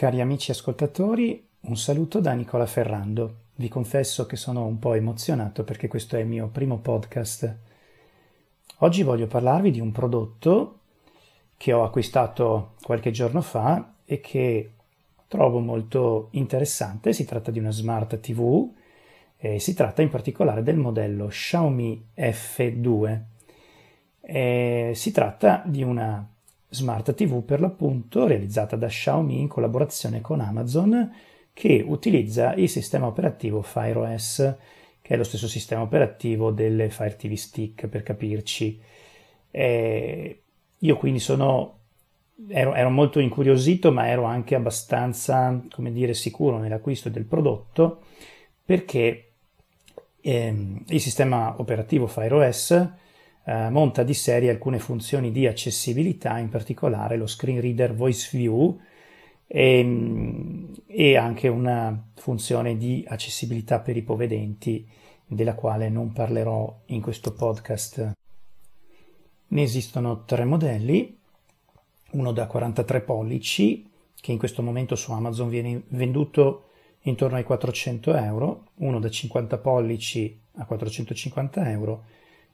Cari amici ascoltatori, un saluto da Nicola Ferrando. Vi confesso che sono un po' emozionato perché questo è il mio primo podcast. Oggi voglio parlarvi di un prodotto che ho acquistato qualche giorno fa e che trovo molto interessante. Si tratta di una smart TV e si tratta in particolare del modello Xiaomi F2. E si tratta di una smart TV per l'appunto realizzata da Xiaomi in collaborazione con Amazon che utilizza il sistema operativo Fire OS che è lo stesso sistema operativo delle Fire TV Stick per capirci. E io quindi sono ero, ero, molto incuriosito ma ero anche abbastanza come dire sicuro nell'acquisto del prodotto perché ehm, il sistema operativo Fire OS eh, monta di serie alcune funzioni di accessibilità, in particolare lo screen reader voice view e, e anche una funzione di accessibilità per ipovedenti della quale non parlerò in questo podcast. Ne esistono tre modelli, uno da 43 pollici che in questo momento su Amazon viene venduto intorno ai 400 euro, uno da 50 pollici a 450 euro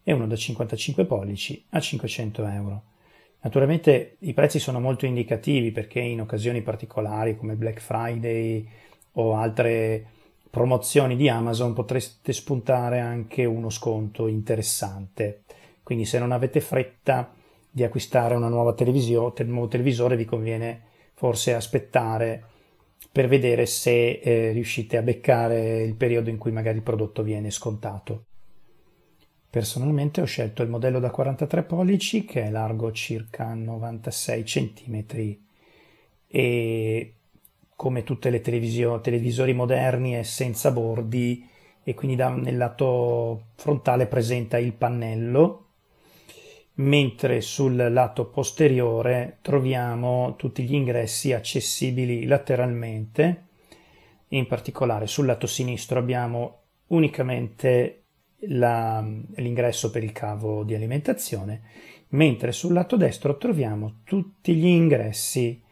e uno da 55 pollici a 500 euro. Naturalmente i prezzi sono molto indicativi perché in occasioni particolari come Black Friday o altre promozioni di Amazon potreste spuntare anche uno sconto interessante. Quindi se non avete fretta di acquistare una nuova televisione, un nuovo televisore vi conviene forse aspettare per vedere se eh, riuscite a beccare il periodo in cui magari il prodotto viene scontato. Personalmente ho scelto il modello da 43 pollici che è largo circa 96 cm e come tutte le televisori moderni è senza bordi e quindi da, nel lato frontale presenta il pannello mentre sul lato posteriore troviamo tutti gli ingressi accessibili lateralmente. In particolare sul lato sinistro abbiamo unicamente la, l'ingresso per il cavo di alimentazione, mentre sul lato destro troviamo tutti gli ingressi.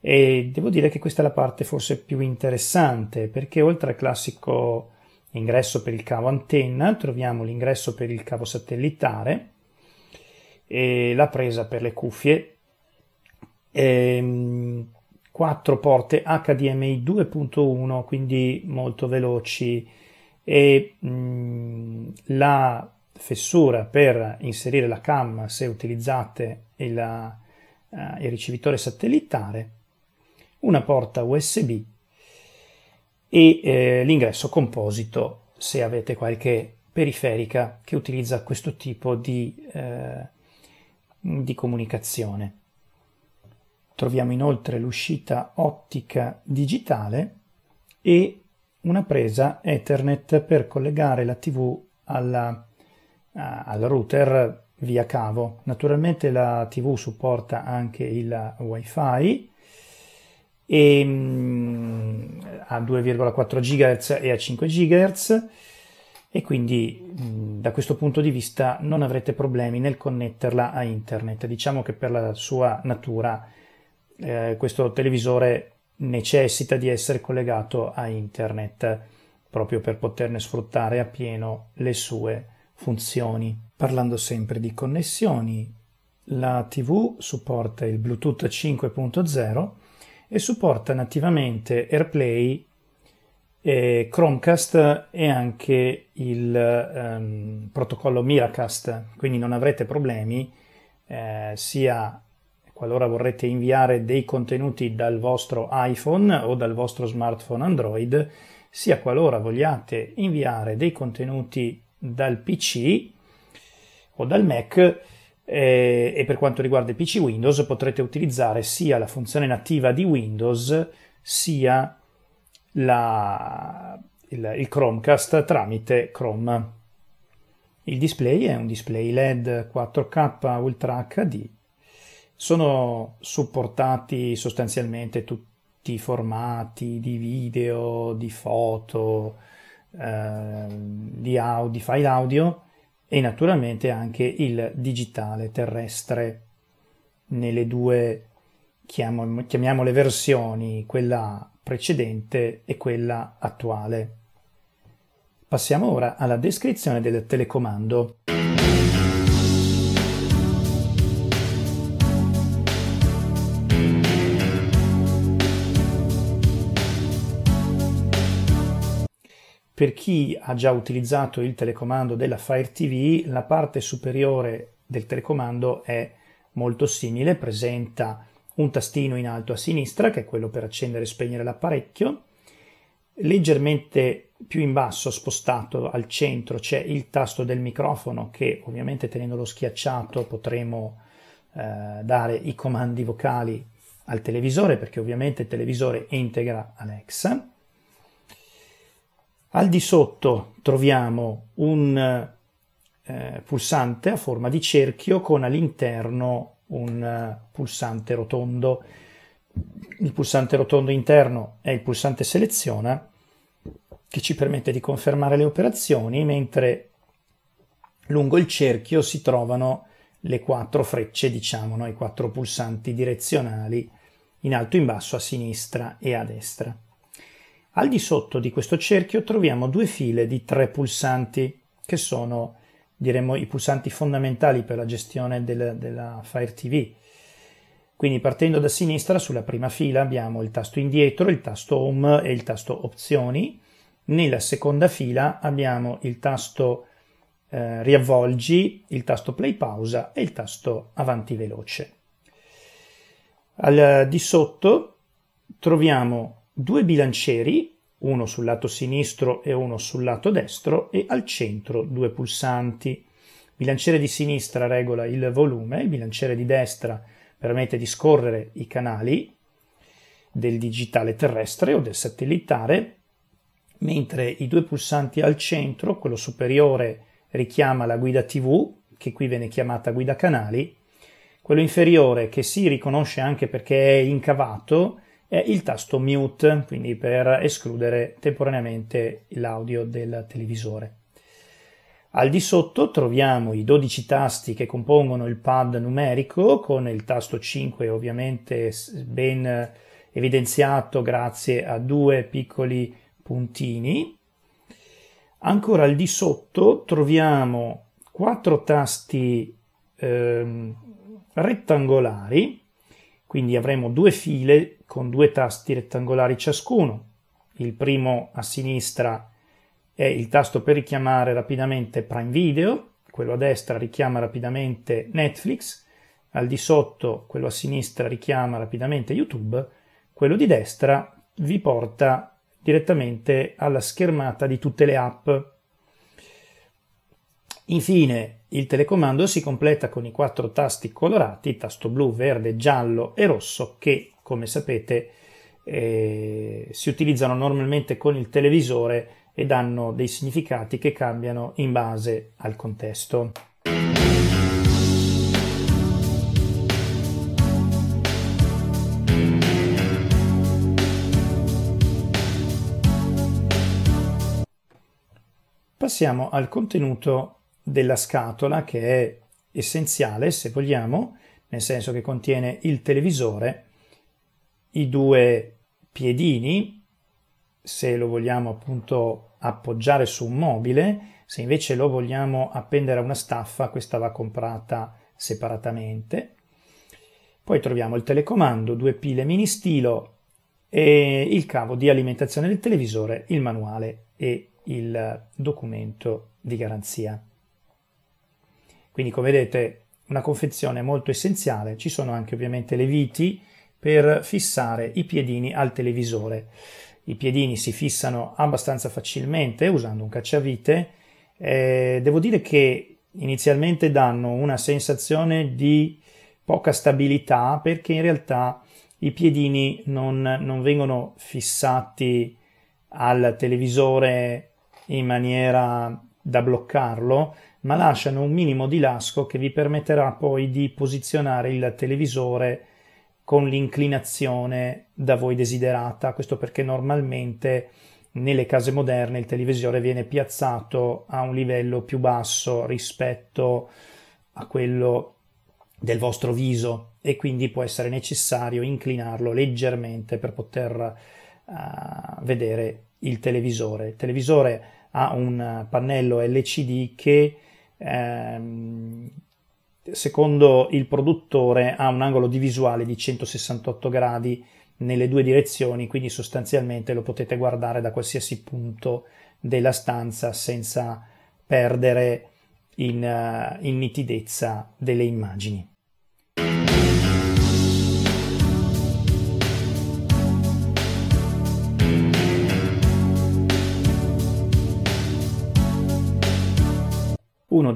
E devo dire che questa è la parte forse più interessante perché oltre al classico ingresso per il cavo antenna troviamo l'ingresso per il cavo satellitare e la presa per le cuffie. E, ehm, quattro porte HDMI 2.1 quindi molto veloci e mh, la fessura per inserire la cam se utilizzate il, uh, il ricevitore satellitare, una porta USB e eh, l'ingresso composito se avete qualche periferica che utilizza questo tipo di, eh, di comunicazione. Troviamo inoltre l'uscita ottica digitale e una presa Ethernet per collegare la TV alla, uh, al router via cavo. Naturalmente la TV supporta anche il WiFi e, um, a 2,4 GHz e a 5 GHz e quindi um, da questo punto di vista non avrete problemi nel connetterla a internet. Diciamo che per la sua natura eh, questo televisore necessita di essere collegato a internet proprio per poterne sfruttare appieno le sue funzioni. Parlando sempre di connessioni, la TV supporta il Bluetooth 5.0 e supporta nativamente AirPlay, eh, Chromecast e anche il ehm, protocollo Miracast, quindi non avrete problemi eh, sia qualora vorrete inviare dei contenuti dal vostro iPhone o dal vostro smartphone Android, sia qualora vogliate inviare dei contenuti dal PC o dal Mac eh, e per quanto riguarda i PC Windows potrete utilizzare sia la funzione nativa di Windows sia la, il, il Chromecast tramite Chrome. Il display è un display LED 4K Ultra HD sono supportati sostanzialmente tutti i formati di video, di foto, eh, di, audio, di file audio e naturalmente anche il digitale terrestre nelle due chiamiamo le versioni, quella precedente e quella attuale. Passiamo ora alla descrizione del telecomando. Per chi ha già utilizzato il telecomando della Fire TV, la parte superiore del telecomando è molto simile, presenta un tastino in alto a sinistra, che è quello per accendere e spegnere l'apparecchio, leggermente più in basso, spostato al centro, c'è il tasto del microfono che ovviamente tenendolo schiacciato potremo eh, dare i comandi vocali al televisore perché ovviamente il televisore integra Alexa. Al di sotto troviamo un eh, pulsante a forma di cerchio con all'interno un uh, pulsante rotondo. Il pulsante rotondo interno è il pulsante seleziona che ci permette di confermare le operazioni, mentre lungo il cerchio si trovano le quattro frecce, diciamo, no? i quattro pulsanti direzionali in alto, in basso, a sinistra e a destra. Al di sotto di questo cerchio troviamo due file di tre pulsanti che sono diremmo i pulsanti fondamentali per la gestione del, della Fire TV. Quindi partendo da sinistra sulla prima fila abbiamo il tasto indietro, il tasto home e il tasto opzioni nella seconda fila abbiamo il tasto eh, riavvolgi, il tasto play pausa e il tasto avanti veloce. Al di sotto troviamo due bilancieri, uno sul lato sinistro e uno sul lato destro e al centro due pulsanti. Il bilanciere di sinistra regola il volume, il bilanciere di destra permette di scorrere i canali del digitale terrestre o del satellitare mentre i due pulsanti al centro, quello superiore richiama la guida TV, che qui viene chiamata guida canali, quello inferiore, che si riconosce anche perché è incavato, è il tasto mute, quindi per escludere temporaneamente l'audio del televisore. Al di sotto troviamo i 12 tasti che compongono il pad numerico, con il tasto 5 ovviamente ben evidenziato grazie a due piccoli puntini. Ancora al di sotto troviamo quattro tasti eh, rettangolari, quindi avremo due file con due tasti rettangolari ciascuno. Il primo a sinistra è il tasto per richiamare rapidamente Prime Video, quello a destra richiama rapidamente Netflix, al di sotto quello a sinistra richiama rapidamente YouTube, quello di destra vi porta direttamente alla schermata di tutte le app. Infine, il telecomando si completa con i quattro tasti colorati, tasto blu, verde, giallo e rosso, che, come sapete, eh, si utilizzano normalmente con il televisore e danno dei significati che cambiano in base al contesto. Passiamo al contenuto della scatola che è essenziale se vogliamo, nel senso che contiene il televisore, i due piedini, se lo vogliamo appunto appoggiare su un mobile, se invece lo vogliamo appendere a una staffa, questa va comprata separatamente. Poi troviamo il telecomando, due pile mini stilo e il cavo di alimentazione del televisore, il manuale e il documento di garanzia. Quindi come vedete una confezione molto essenziale, ci sono anche ovviamente le viti per fissare i piedini al televisore. I piedini si fissano abbastanza facilmente usando un cacciavite. Eh, devo dire che inizialmente danno una sensazione di poca stabilità perché in realtà i piedini non, non vengono fissati al televisore in maniera da bloccarlo, ma lasciano un minimo di lasco che vi permetterà poi di posizionare il televisore con l'inclinazione da voi desiderata. Questo perché normalmente nelle case moderne il televisore viene piazzato a un livello più basso rispetto a quello del vostro viso e quindi può essere necessario inclinarlo leggermente per poter uh, vedere il televisore. Il televisore ha un pannello LCD che ehm, secondo il produttore ha un angolo di visuale di 168 gradi nelle due direzioni, quindi sostanzialmente lo potete guardare da qualsiasi punto della stanza senza perdere in, uh, in nitidezza delle immagini.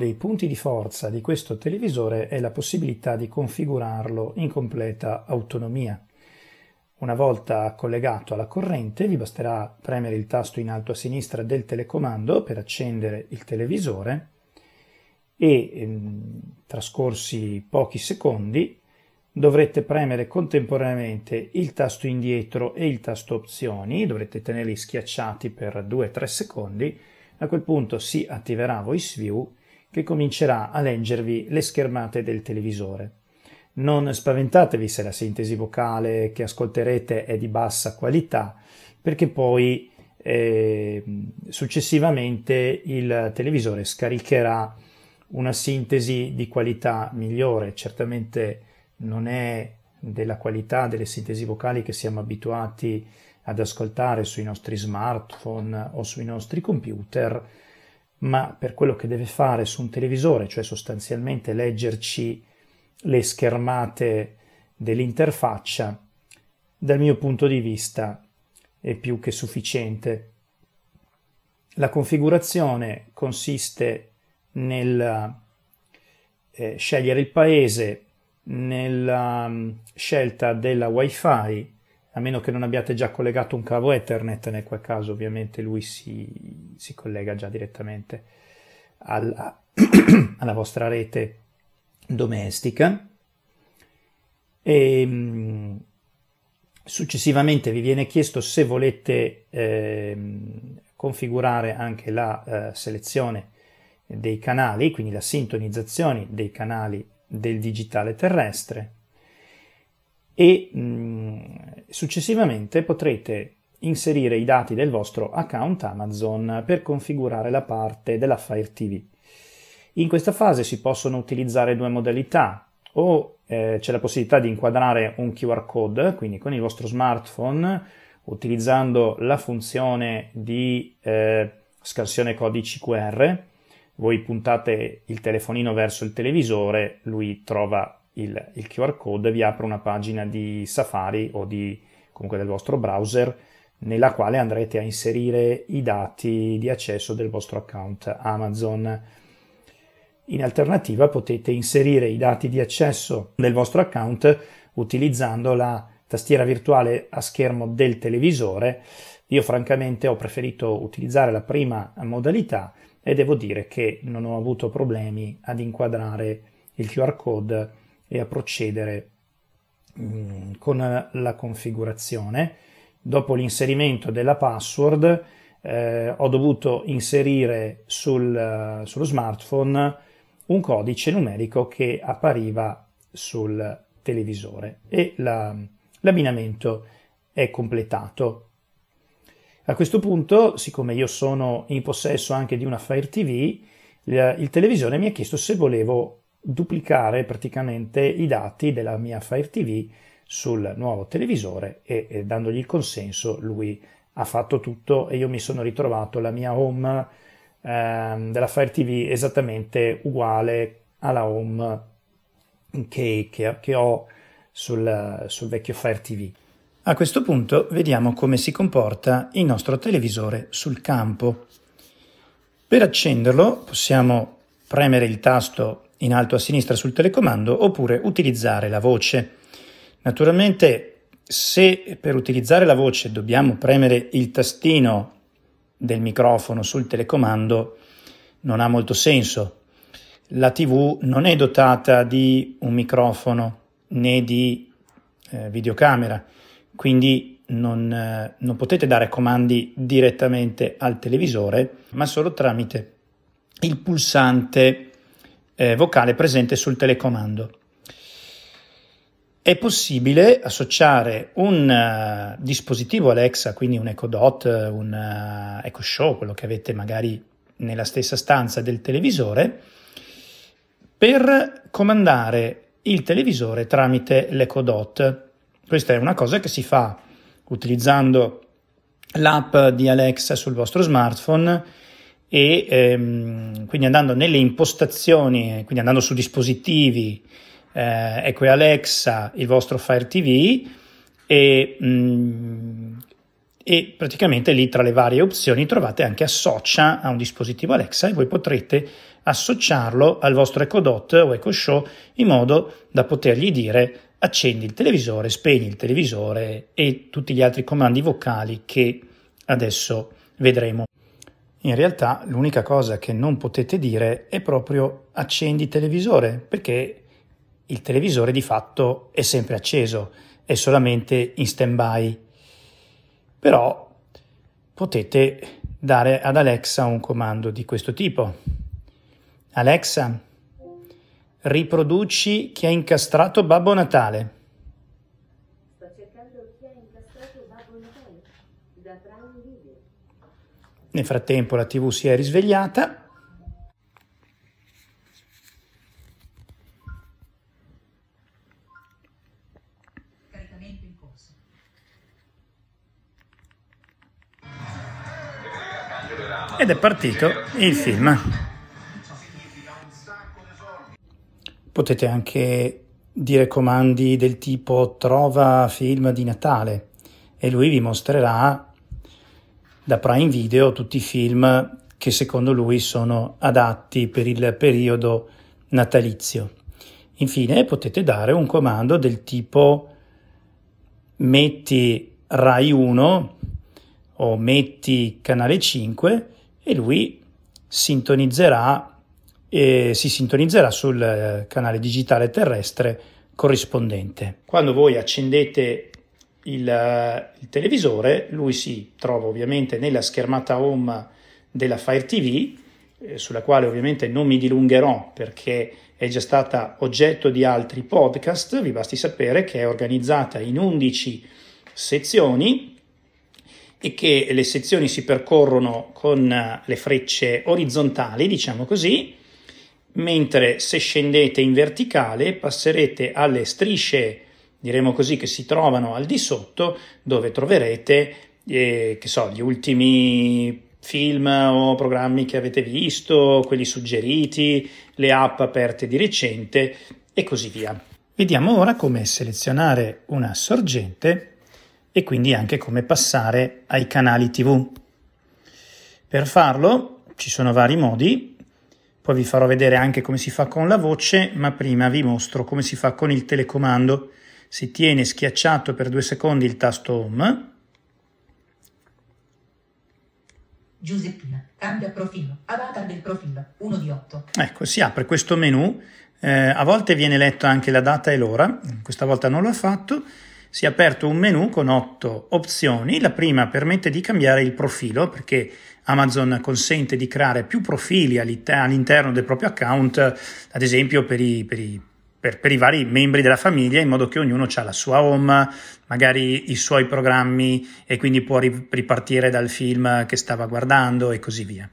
Dei punti di forza di questo televisore è la possibilità di configurarlo in completa autonomia. Una volta collegato alla corrente vi basterà premere il tasto in alto a sinistra del telecomando per accendere il televisore e ehm, trascorsi pochi secondi dovrete premere contemporaneamente il tasto indietro e il tasto opzioni, dovrete tenerli schiacciati per 2-3 secondi, a quel punto si attiverà Voice View che comincerà a leggervi le schermate del televisore. Non spaventatevi se la sintesi vocale che ascolterete è di bassa qualità, perché poi eh, successivamente il televisore scaricherà una sintesi di qualità migliore. Certamente non è della qualità delle sintesi vocali che siamo abituati ad ascoltare sui nostri smartphone o sui nostri computer, ma per quello che deve fare su un televisore, cioè sostanzialmente leggerci le schermate dell'interfaccia, dal mio punto di vista è più che sufficiente. La configurazione consiste nel eh, scegliere il paese, nella um, scelta della wifi, a meno che non abbiate già collegato un cavo Ethernet, nel qual caso ovviamente lui si, si collega già direttamente alla, alla vostra rete domestica. E, mm, successivamente vi viene chiesto se volete eh, configurare anche la eh, selezione dei canali, quindi la sintonizzazione dei canali del digitale terrestre e mh, mm, successivamente potrete inserire i dati del vostro account Amazon per configurare la parte della Fire TV. In questa fase si possono utilizzare due modalità, o eh, c'è la possibilità di inquadrare un QR code, quindi con il vostro smartphone, utilizzando la funzione di eh, scansione codici QR, voi puntate il telefonino verso il televisore, lui trova il, il QR code vi apre una pagina di Safari o di, comunque del vostro browser nella quale andrete a inserire i dati di accesso del vostro account Amazon. In alternativa potete inserire i dati di accesso del vostro account utilizzando la tastiera virtuale a schermo del televisore. Io francamente ho preferito utilizzare la prima modalità e devo dire che non ho avuto problemi ad inquadrare il QR code e a procedere mm, con la configurazione. Dopo l'inserimento della password eh, ho dovuto inserire sul, sullo smartphone un codice numerico che appariva sul televisore e la, l'abbinamento è completato. A questo punto, siccome io sono in possesso anche di una Fire TV, il, il televisore mi ha chiesto se volevo duplicare praticamente i dati della mia Fire TV sul nuovo televisore e, e dandogli il consenso lui ha fatto tutto e io mi sono ritrovato la mia home eh, della Fire TV esattamente uguale alla home che, che, che ho sul, sul vecchio Fire TV. A questo punto vediamo come si comporta il nostro televisore sul campo. Per accenderlo possiamo premere il tasto in alto a sinistra sul telecomando oppure utilizzare la voce. Naturalmente se per utilizzare la voce dobbiamo premere il tastino del microfono sul telecomando non ha molto senso. La TV non è dotata di un microfono né di eh, videocamera, quindi non, eh, non potete dare comandi direttamente al televisore, ma solo tramite il pulsante eh, vocale presente sul telecomando. è possibile associare un uh, dispositivo Alexa, quindi un Echo Dot, un uh, Echo Show, quello che avete magari nella stessa stanza del televisore, per comandare il televisore tramite l'Echo Dot. Questa è una cosa che si fa utilizzando l'app di Alexa sul vostro smartphone e ehm, quindi andando nelle impostazioni, quindi andando su dispositivi, eh, ecco Alexa, il vostro Fire TV e, mh, mm, e praticamente lì tra le varie opzioni trovate anche associa a un dispositivo Alexa e voi potrete associarlo al vostro Echo Dot o Echo Show in modo da potergli dire accendi il televisore, spegni il televisore e tutti gli altri comandi vocali che adesso vedremo. In realtà l'unica cosa che non potete dire è proprio accendi il televisore, perché il televisore di fatto è sempre acceso, è solamente in stand-by. Però potete dare ad Alexa un comando di questo tipo. Alexa, riproduci chi ha incastrato Babbo Natale. Sto cercando chi ha incastrato Babbo Natale da Prime Video. Nel frattempo la TV si è risvegliata. Ed è partito il film. Potete anche dire comandi del tipo trova film di Natale e lui vi mostrerà da Prime Video tutti i film che secondo lui sono adatti per il periodo natalizio. Infine potete dare un comando del tipo metti Rai 1 o metti canale 5 e lui sintonizzerà e si sintonizzerà sul eh, canale digitale terrestre corrispondente. Quando voi accendete il, eh, il, televisore, lui si trova ovviamente nella schermata home della Fire TV, eh, sulla quale ovviamente non mi dilungherò perché è già stata oggetto di altri podcast, vi basti sapere che è organizzata in 11 sezioni e che le sezioni si percorrono con eh, le frecce orizzontali, diciamo così, mentre se scendete in verticale passerete alle strisce, diremo così, che si trovano al di sotto, dove troverete, eh, che so, gli ultimi film o programmi che avete visto, quelli suggeriti, le app aperte di recente e così via. Vediamo ora come selezionare una sorgente e quindi anche come passare ai canali TV. Per farlo ci sono vari modi, poi vi farò vedere anche come si fa con la voce, ma prima vi mostro come si fa con il telecomando. Si tiene schiacciato per due secondi il tasto Home. Giuseppina, cambia profilo, avatar del profilo, 1 di 8. Ecco, si apre questo menu, eh, a volte viene letto anche la data e l'ora, questa volta non l'ho fatto, si è aperto un menu con otto opzioni, la prima permette di cambiare il profilo perché Amazon consente di creare più profili all'interno del proprio account, ad esempio per i, per i per, per, i vari membri della famiglia in modo che ognuno ha la sua home, magari i suoi programmi e quindi può ripartire dal film che stava guardando e così via.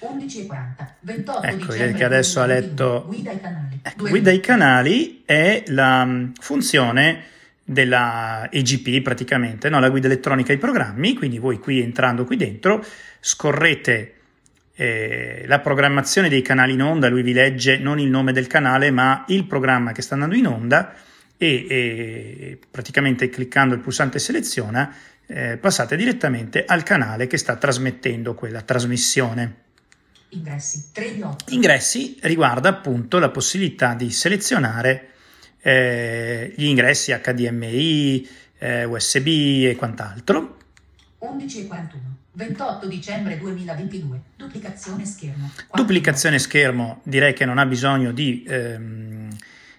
11.40, 28 ecco, che adesso ha letto guida ai canali. Ecco, guida ai canali è la mm, funzione della EGP praticamente, no? la guida elettronica ai programmi, quindi voi qui entrando qui dentro scorrete eh, la programmazione dei canali in onda, lui vi legge non il nome del canale ma il programma che sta andando in onda e, e praticamente cliccando il pulsante seleziona eh, passate direttamente al canale che sta trasmettendo quella trasmissione. Ingressi, 3 di 8. Ingressi riguarda appunto la possibilità di selezionare eh, gli ingressi HDMI, eh, USB e quant'altro. 11.41, 28 dicembre 2022, duplicazione schermo. Duplicazione schermo direi che non ha bisogno di ehm,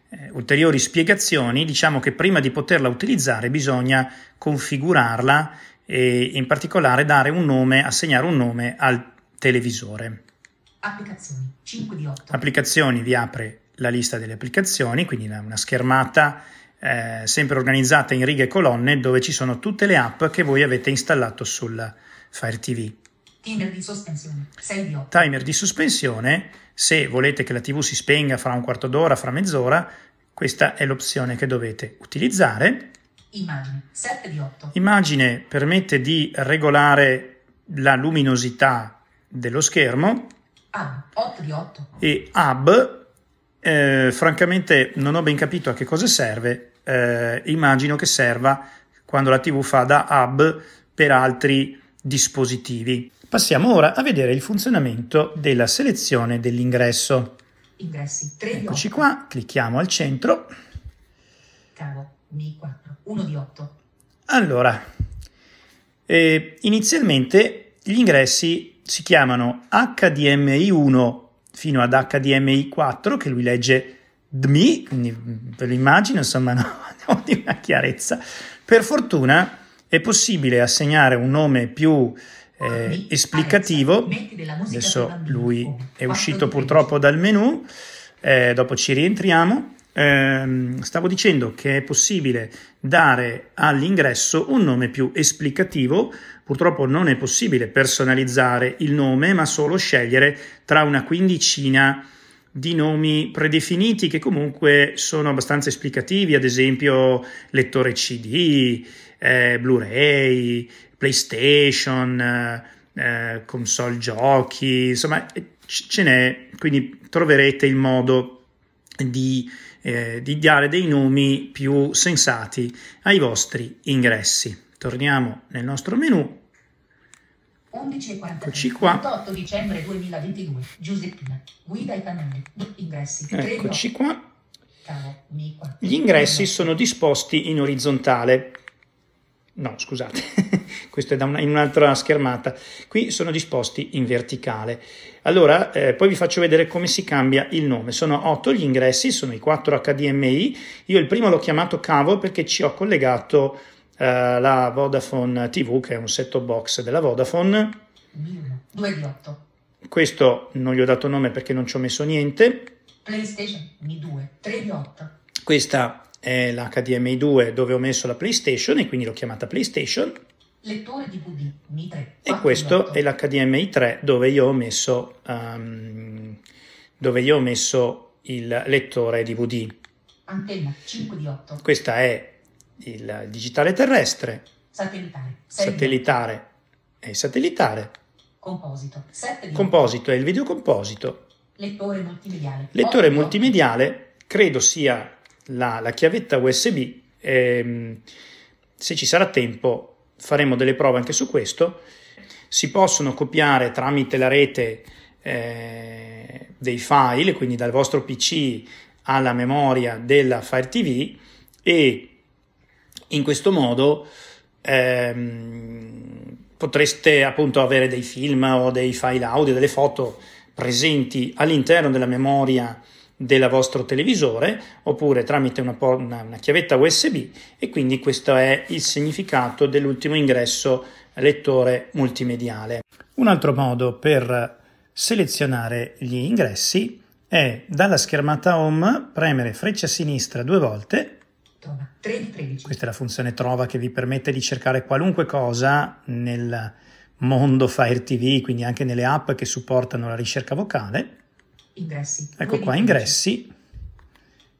eh, ulteriori spiegazioni, diciamo che prima di poterla utilizzare bisogna configurarla e in particolare dare un nome, assegnare un nome al televisore. Applicazioni 5 di 8. Applicazioni vi apre la lista delle applicazioni, quindi una schermata eh, sempre organizzata in righe e colonne dove ci sono tutte le app che voi avete installato sul Fire TV. Timer di sospensione 6 di 8. Timer di sospensione, se volete che la TV si spenga fra un quarto d'ora, fra mezz'ora, questa è l'opzione che dovete utilizzare. Immagine 7 di 8. Immagine permette di regolare la luminosità dello schermo Hub 8 di 8. e Hub, eh, francamente non ho ben capito a che cosa serve, eh, immagino che serva quando la TV fa da hub per altri dispositivi. Passiamo ora a vedere il funzionamento della selezione dell'ingresso. Ingressi 3 di 8. Eccoci qua, clicchiamo al centro. Cavo Mi 4 1 di 8. Allora, eh, inizialmente gli ingressi si chiamano HDMI 1 fino ad HDMI 4 che lui legge DMI, quindi ve lo immagino, insomma no, no, di una chiarezza. Per fortuna è possibile assegnare un nome più eh, esplicativo. Adesso lui è 4 uscito purtroppo dal menu, eh, dopo ci rientriamo. Ehm, stavo dicendo che è possibile dare all'ingresso un nome più esplicativo. Purtroppo non è possibile personalizzare il nome, ma solo scegliere tra una quindicina di nomi predefiniti che comunque sono abbastanza esplicativi, ad esempio lettore CD, eh, Blu-ray, PlayStation, eh, eh, console giochi, insomma eh, ce n'è, quindi troverete il modo di, eh, di dare dei nomi più sensati ai vostri ingressi. Torniamo nel nostro menu 11 e 43. Eccoci qua. 28 dicembre 2022. Giuseppina. Guida ai pannelli. Ingressi 3 di 8. Eccoci qua. Cavo Mi 4. Gli ingressi sono disposti in orizzontale. No, scusate, questo è da una, in un'altra schermata. Qui sono disposti in verticale. Allora, eh, poi vi faccio vedere come si cambia il nome. Sono 8 gli ingressi, sono i 4 HDMI. Io il primo l'ho chiamato cavo perché ci ho collegato eh, la Vodafone TV, che è un set-top box della Vodafone. Mi 1. 2 di 8. Questo non gli ho dato nome perché non ci ho messo niente. PlayStation. Mi 2. 3 di 8. Questa è l'HDMI 2 dove ho messo la PlayStation e quindi l'ho chiamata PlayStation. Lettore DVD. Mi 3. E 4 questo di 8. è l'HDMI 3 dove io ho messo, um, dove io ho messo il lettore DVD. Antenna. 5 di 8. Questo è il digitale terrestre, Satellitare. 6 di satellitare e satellitare. 8. Composito. 7 di 8. Composito è il videocomposito. Lettore multimediale. Lettore 8 di 8. multimediale credo sia la, la chiavetta USB. ehm, se ci sarà tempo faremo delle prove anche su questo. Si possono copiare tramite la rete eh, dei file, quindi dal vostro PC alla memoria della Fire TV e in questo modo ehm, potreste appunto avere dei film o dei file audio, delle foto presenti all'interno della memoria del vostro televisore oppure tramite una, por- una- una chiavetta USB e quindi questo è il significato dell'ultimo ingresso lettore multimediale. Un altro modo per selezionare gli ingressi è dalla schermata home premere freccia sinistra due volte Trova. 3 di 13. questa è la funzione trova che vi permette di cercare qualunque cosa nel mondo Fire TV, quindi anche nelle app che supportano la ricerca vocale. Ingressi. Ecco 2 di qua 15. ingressi,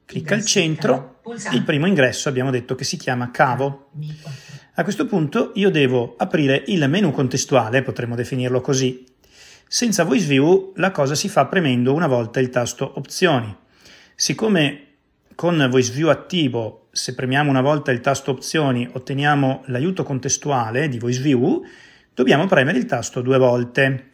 clicca al centro, il primo ingresso abbiamo detto che si chiama cavo. Mi 4. A questo punto io devo aprire il menu contestuale, potremmo definirlo così. Senza voice view la cosa si fa premendo una volta il tasto opzioni. Siccome con voice view attivo, se premiamo una volta il tasto opzioni, otteniamo l'aiuto contestuale di voice view, dobbiamo premere il tasto due volte.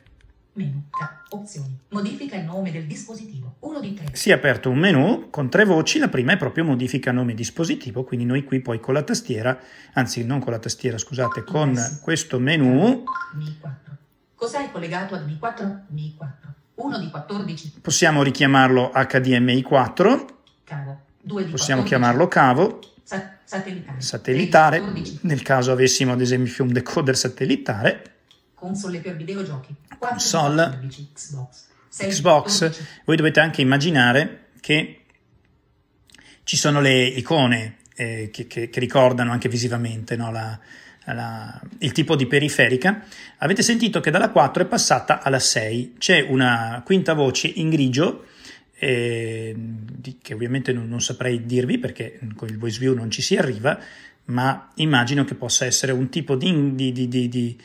Menu. Opzioni. Modifica il nome del dispositivo. 1 di 3. Si è aperto un menu con tre voci, la prima è proprio modifica nome dispositivo, quindi noi qui poi con la tastiera, anzi non con la tastiera, scusate, con questo menu Mi 4. Cos'è collegato ad Mi 4? Mi 4. 1 di 14. possiamo richiamarlo HDMI 4, Cavo. 2 di possiamo 14. chiamarlo cavo, Sa- satellitare. satellitare, 3 di 14. nel caso avessimo ad esempio un decoder satellitare, Console per videogiochi. 4 Console. di 14. Xbox. 6 di Xbox, 14. voi dovete anche immaginare che ci sono le icone eh, che, che, che, ricordano anche visivamente no, la, la, il tipo di periferica, avete sentito che dalla 4 è passata alla 6. C'è una quinta voce in grigio eh, che ovviamente non, non, saprei dirvi perché con il voice view non ci si arriva, ma immagino che possa essere un tipo di, di, di, di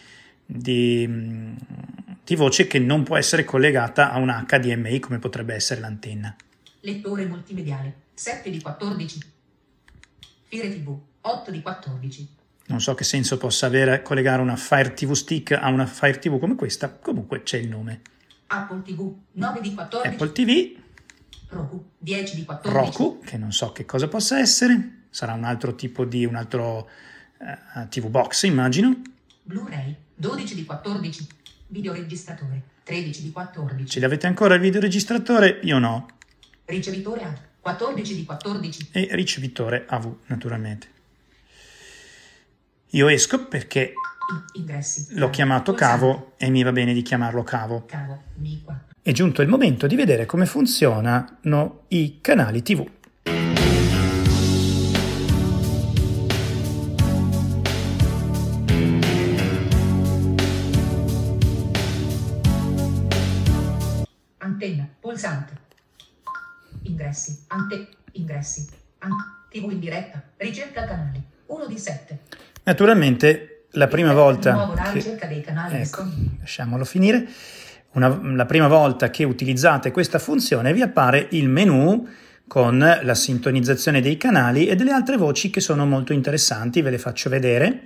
voce che non può essere collegata a un HDMI come potrebbe essere l'antenna. Lettore multimediale 7 di 14. Fire TV 8 di 14. Non so che senso possa avere collegare una Fire TV Stick a una Fire TV come questa, comunque c'è il nome. Apple TV 9 di 14. Apple TV Roku 10 di 14. Roku, che non so che cosa possa essere, sarà un altro tipo di un altro uh, eh, TV box, immagino. Blu-ray 12 di 14. Videoregistratore 13 di 14. Ce l'avete ancora il videoregistratore? Io no. Ricevitore A 14 di 14. E ricevitore AV, naturalmente. Io esco perché Ingressi. l'ho chiamato cavo e mi va bene di chiamarlo cavo. Cavo Mi 4. È giunto il momento di vedere come funzionano i canali TV. Ingressi, ante, ingressi. An- TV in diretta, ricerca canali. 1 di 7. Naturalmente la prima Nuovo volta che... ricerca dei canali Ecco, lasciamolo finire. Una- la prima volta che utilizzate questa funzione vi appare il menu con la sintonizzazione dei canali e delle altre voci che sono molto interessanti, ve le faccio vedere.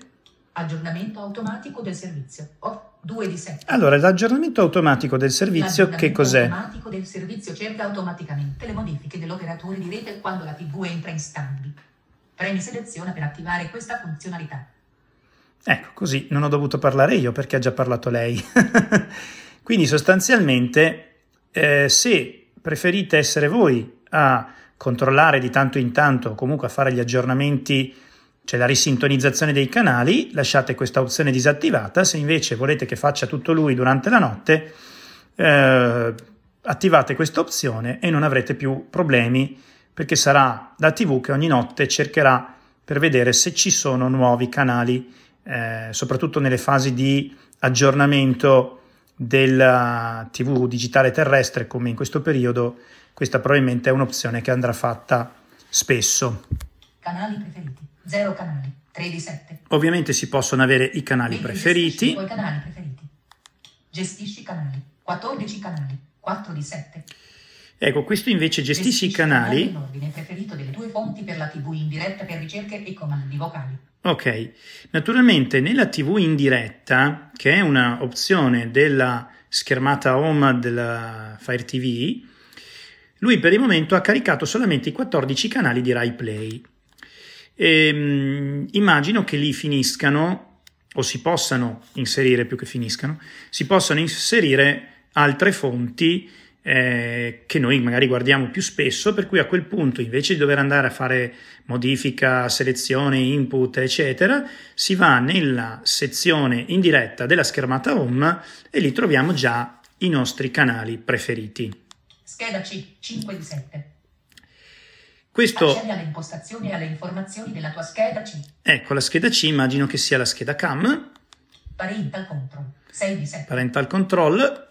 Aggiornamento automatico del servizio. Off, 2 di 7. Allora, l'aggiornamento automatico del servizio che L'aggiornamento cos'è? automatico del servizio cerca automaticamente le modifiche dell'operatore di rete quando la TV entra in scambi. Premi seleziona per attivare questa funzionalità. Ecco, così non ho dovuto parlare io perché ha già parlato lei. Quindi sostanzialmente, eh, se preferite essere voi a controllare di tanto in tanto, o comunque a fare gli aggiornamenti, cioè la risintonizzazione dei canali, lasciate questa opzione disattivata. Se invece volete che faccia tutto lui durante la notte, eh, attivate questa opzione e non avrete più problemi perché sarà la TV che ogni notte cercherà per vedere se ci sono nuovi canali, eh, soprattutto nelle fasi di aggiornamento della TV digitale terrestre, come in questo periodo, questa probabilmente è un'opzione che andrà fatta spesso. Canali preferiti. 0 canali. 3 di 7. Ovviamente si possono avere i canali preferiti. i canali preferiti. Gestisci canali. 14 canali. 4 di 7. Ecco, questo invece gestisci i canali. in ordine preferito delle tue fonti per la TV in diretta per ricerche e comandi vocali. Ok, naturalmente nella TV in diretta, che è una opzione della schermata home della Fire TV, lui per il momento ha caricato solamente i 14 canali di Rai Play. Ehm, immagino che lì finiscano, o si possano inserire più che finiscano, si possano inserire altre fonti eh, che noi magari guardiamo più spesso, per cui a quel punto invece di dover andare a fare modifica, selezione, input, eccetera, si va nella sezione in diretta della schermata home e lì troviamo già i nostri canali preferiti. Scheda C. 5 di 7. Questo, Accedi alle impostazioni e alle informazioni della tua scheda C. ecco, la scheda C immagino che sia la scheda CAM, Parental control. 6 di 7. parental control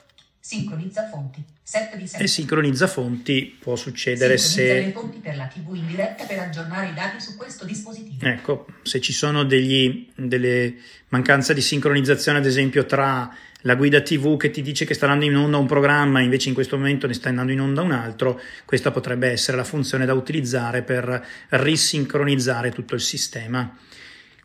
Sincronizza fonti. 7 di 7. e sincronizza fonti, può succedere Sincronizza le se... fonti per la TV in diretta per aggiornare i dati su questo dispositivo. Ecco, se ci sono degli, delle mancanze di sincronizzazione, ad esempio, tra la guida TV che ti dice che sta andando in onda un programma, invece in questo momento ne sta andando in onda un altro, questa potrebbe essere la funzione da utilizzare per risincronizzare tutto il sistema.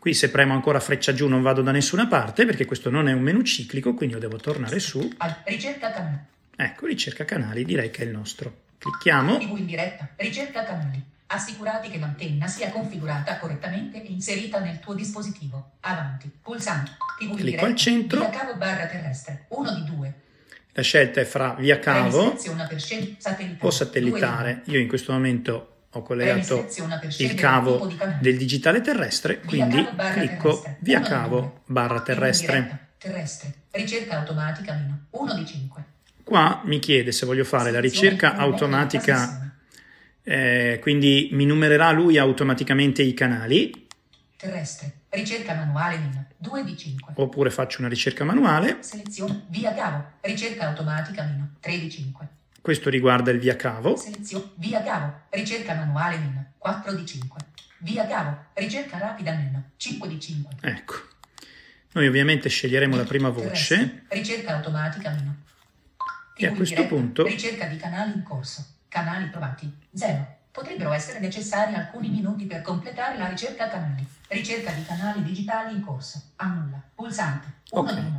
Qui se premo ancora freccia giù non vado da nessuna parte perché questo non è un menu ciclico, quindi io devo tornare su. Ricerca canali. Ecco, ricerca canali, direi che è il nostro. Clicchiamo. TV in diretta. Ricerca canali. Assicurati che l'antenna sia configurata correttamente e inserita nel tuo dispositivo. Avanti. Pulsante. TV in Clicco diretta. al centro. Via cavo barra terrestre. 1 di 2. La scelta è fra via cavo o satellitare. Io in questo momento ho collegato il cavo del digitale terrestre, quindi clicco via cavo barra terrestre. diretta. Terrestre. Ricerca automatica meno. 1 di 5. Qua mi chiede se voglio fare la ricerca automatica eh, quindi mi numererà lui automaticamente i canali. Terrestre. Ricerca manuale min 2 di 5. Oppure faccio una ricerca manuale. Selezione via cavo. Ricerca automatica min 3 di 5. Questo riguarda il via cavo. Selezione via cavo. Ricerca manuale min 4 di 5. Via cavo. Ricerca rapida min 5 di 5. Ecco. Noi ovviamente sceglieremo la prima voce. Ricerca automatica min. E a questo diretta. punto- Ricerca di canali in corso. Canali provati. 0. Potrebbero essere necessari alcuni minuti per completare la ricerca canali. Ricerca di canali digitali in corso. Annulla. Pulsante. 1 Ok.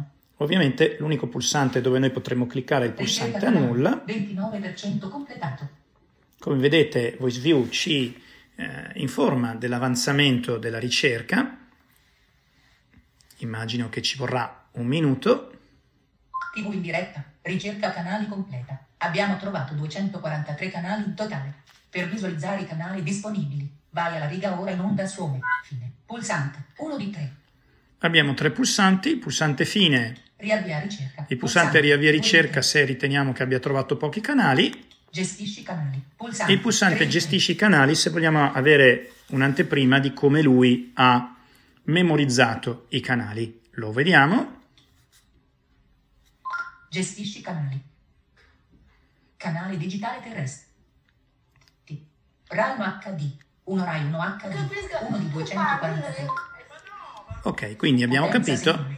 Di 1. Ovviamente l'unico pulsante dove noi potremo cliccare è il pulsante annulla. 29% completato. Come vedete VoiceView ci eh, informa dell'avanzamento della ricerca. Immagino che ci vorrà un minuto. TV in diretta. Ricerca canali completa. Abbiamo trovato 243 canali in totale. Per visualizzare i canali disponibili, vai alla riga ora in onda su Home. Fine. Pulsante. 1 di 3. Abbiamo tre pulsanti, il pulsante fine, Riavvia ricerca. il pulsante riavvia ricerca se riteniamo che abbia trovato pochi canali Gestisci canali. Pulsante. il pulsante gestisci i canali se vogliamo avere un'anteprima di come lui ha memorizzato i canali. Lo vediamo. Gestisci canali. Canale digitale terrestre. T. Rai 1 HD. 1 Rai 1 HD. 1 di 243. Ok, quindi abbiamo Potenza capito.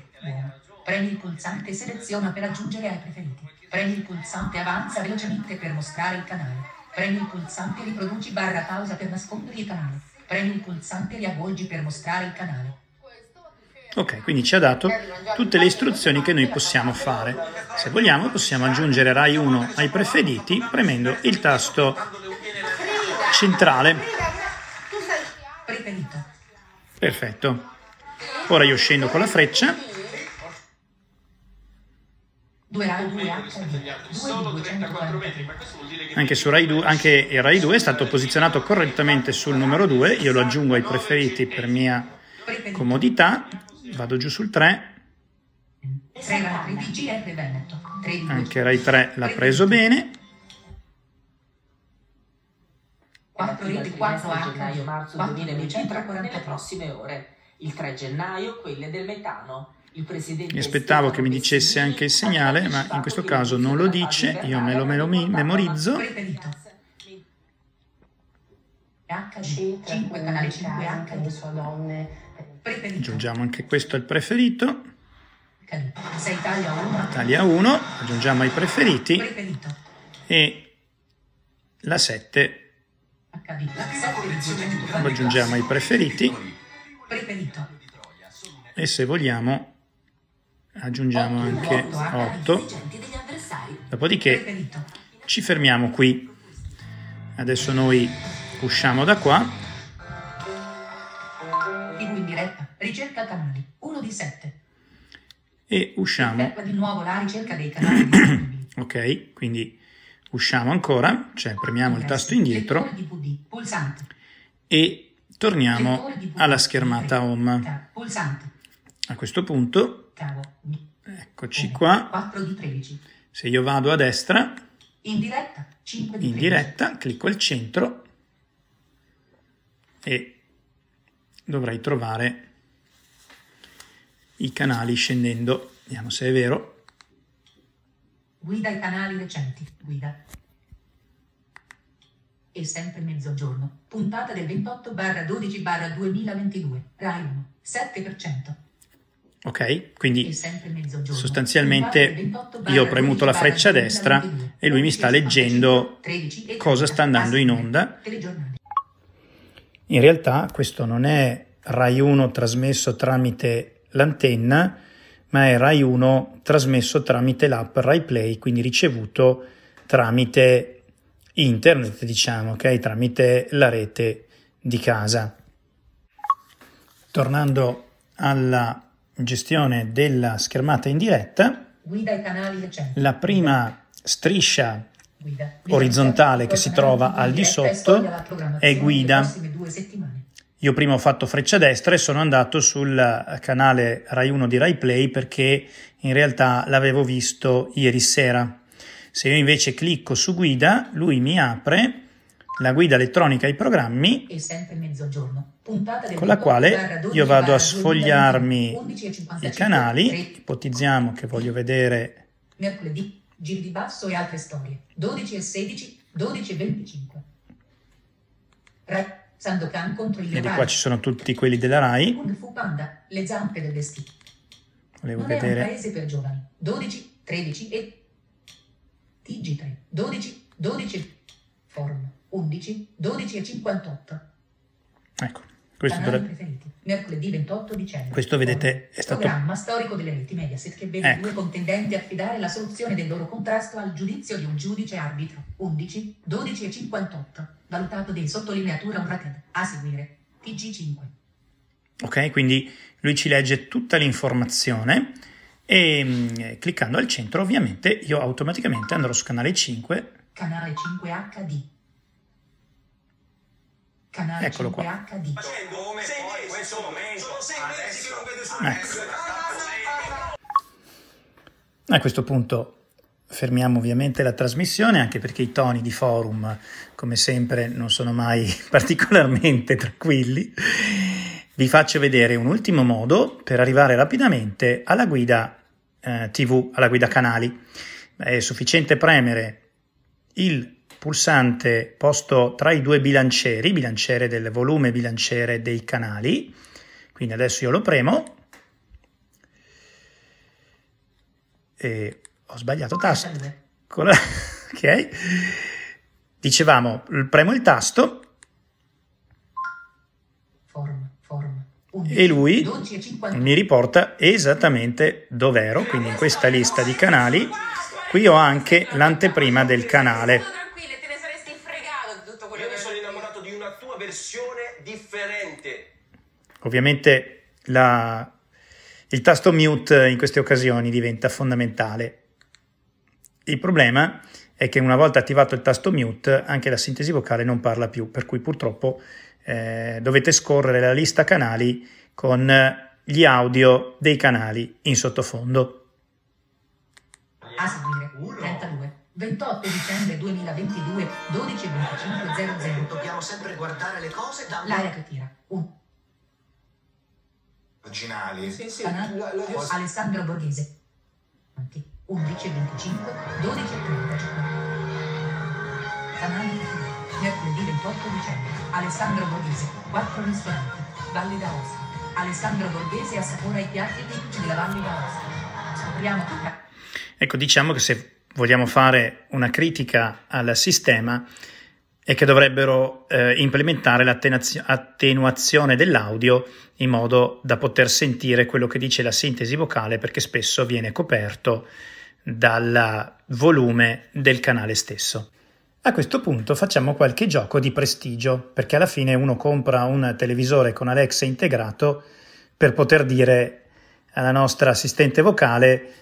Premi il pulsante seleziona per aggiungere ai preferiti. Premi il pulsante avanza velocemente per mostrare il canale. Premi il pulsante riproduci barra pausa per nascondere il canale. Premi il pulsante riavvolgi per mostrare il canale. Ok, quindi ci ha dato tutte le istruzioni che noi possiamo fare. Se vogliamo possiamo aggiungere Rai 1 ai preferiti premendo il tasto centrale. Preferito. Perfetto. Ora io scendo con la freccia 2 Rai 2 HD. 2 di 243. Anche, su Rai 2, anche il Rai 2 è stato posizionato correttamente sul numero 2, io lo aggiungo ai preferiti per mia comodità, vado giù sul 3, 3 Rai 3 DGR Veneto. 3 di anche Rai 3 l'ha preso bene, 4 reti 4 H. gennaio-marzo 4 2023 nelle 243. prossime ore. Il 3 gennaio quelle del metano. Mi aspettavo che mi dicesse anche il segnale, ma in questo caso non lo dice, io me lo, me lo memorizzo, Preferito. HD. 5 canale 5 HD. sua donne Preferito. aggiungiamo anche questo al preferito, 6 Italia 1. Italia 1, aggiungiamo ai preferiti e la 7 HD. 7 di 243. lo aggiungiamo ai preferiti e se vogliamo aggiungiamo anche 8, dopodiché Preferito. ci fermiamo qui. Adesso noi usciamo da qua, in diretta. Ricerca canali. 1 di 7. e usciamo. Di nuovo la ricerca dei canali. Ok, quindi usciamo ancora, cioè premiamo il tasto indietro e torniamo alla schermata home. Pulsante. A questo punto, eccoci qua, 4 di 13. se io vado a destra, In diretta. 5 di in 13. diretta, clicco al centro e dovrei trovare i canali scendendo. Vediamo se è vero. Guida i canali recenti. Guida. E sempre mezzogiorno. Puntata del 28 barra 12 barra 2022. Rai 1. 7%. Ok, quindi. Sostanzialmente Puntata del 28 barra io ho premuto la 12 barra freccia destra 2022. e lui mi sta leggendo 13 cosa 30. sta andando in onda. In realtà questo non è Rai 1 trasmesso tramite l'antenna, ma è Rai 1 trasmesso tramite l'app Rai Play, quindi ricevuto tramite internet, diciamo, ok? Tramite la rete di casa. Tornando alla gestione della schermata in diretta, la prima striscia orizzontale che si trova al di sotto è guida. Io prima ho fatto freccia destra e sono andato sul canale Rai 1 di Rai Play perché in realtà l'avevo visto ieri sera. Se io invece clicco su guida, lui mi apre la guida electronica ai programmi E sempre mezzogiorno. Con la 28 quale barra 12 io vado a sfogliarmi 2020, 11.55, i canali, ipotizziamo che voglio vedere Mercoledì, giri di basso e altre storie. 12 e 16, 12 e 25. Rai, Sandokan contro il Vedi qua ci sono tutti quelli della RAI, Kung Fu Panda, le zampe del vestito. volevo Non è un vedere paese per giovani. 12, 13 e TG3. 12, 12 Forum. 11, 12 e 58. ecco, questo, dovrebbe-. Mercoledì 28 dicembre. questo vedete è stato Programma storico delle reti Mediaset che vede Ecco. due contendenti affidare la soluzione del loro contrasto al giudizio di un giudice arbitro. 11, 12 e 58. Valutato di sottolineatura un rated. A seguire. TG5. ok, quindi lui ci legge tutta l'informazione e mh, cliccando al centro ovviamente io automaticamente andrò su canale 5 Canale 5 HD. Canale Eccolo 5 qua. HD. Facendo come poi in questo momento sono sei mesi che non vedo su Ecco. A questo punto fermiamo ovviamente la trasmissione anche perché i toni di forum, come sempre, non sono mai particolarmente tranquilli. Vi faccio vedere un ultimo modo per arrivare rapidamente alla guida eh, TV, alla guida canali. È sufficiente premere il pulsante posto tra i due bilancieri, bilanciere del volume e bilanciere dei canali. Quindi adesso io lo premo e ho sbagliato tasto. 32. Con la- ok. Dicevamo, premo il tasto Forum. Forum. 11, e lui 12 e 58. mi riporta esattamente dov'ero, quindi in questa lista di canali. Qui ho anche l'anteprima del canale. Tranquille, te ne saresti fregato di tutto quello Io mi che sono innamorato di una tua versione differente. Ovviamente la- il tasto mute in queste occasioni diventa fondamentale. Il problema è che una volta attivato il tasto mute anche la sintesi vocale non parla più, per cui purtroppo eh, dovete scorrere la lista canali con gli audio dei canali in sottofondo. A seguire. 32. 28 dicembre 2022. 12 e 25 00. Dobbiamo sempre guardare le cose da L'area che tira. 1. Originali. Sì, sì. Canale. la- la- Alessandro Borghese. Avanti. 11 e 25. 12 e 35. Canale. Mercoledì 28 dicembre. Alessandro Borghese. 4 ristoranti. Valle d'Aosta. Alessandro Borghese assapora i piatti tipici della Valle d'Aosta. Scopriamo tutta. Ecco, diciamo che se vogliamo fare una critica al sistema è che dovrebbero eh, implementare l'attenuazione dell'audio in modo da poter sentire quello che dice la sintesi vocale perché spesso viene coperto dal volume del canale stesso. A questo punto facciamo qualche gioco di prestigio perché alla fine uno compra un televisore con Alexa integrato per poter dire alla nostra assistente vocale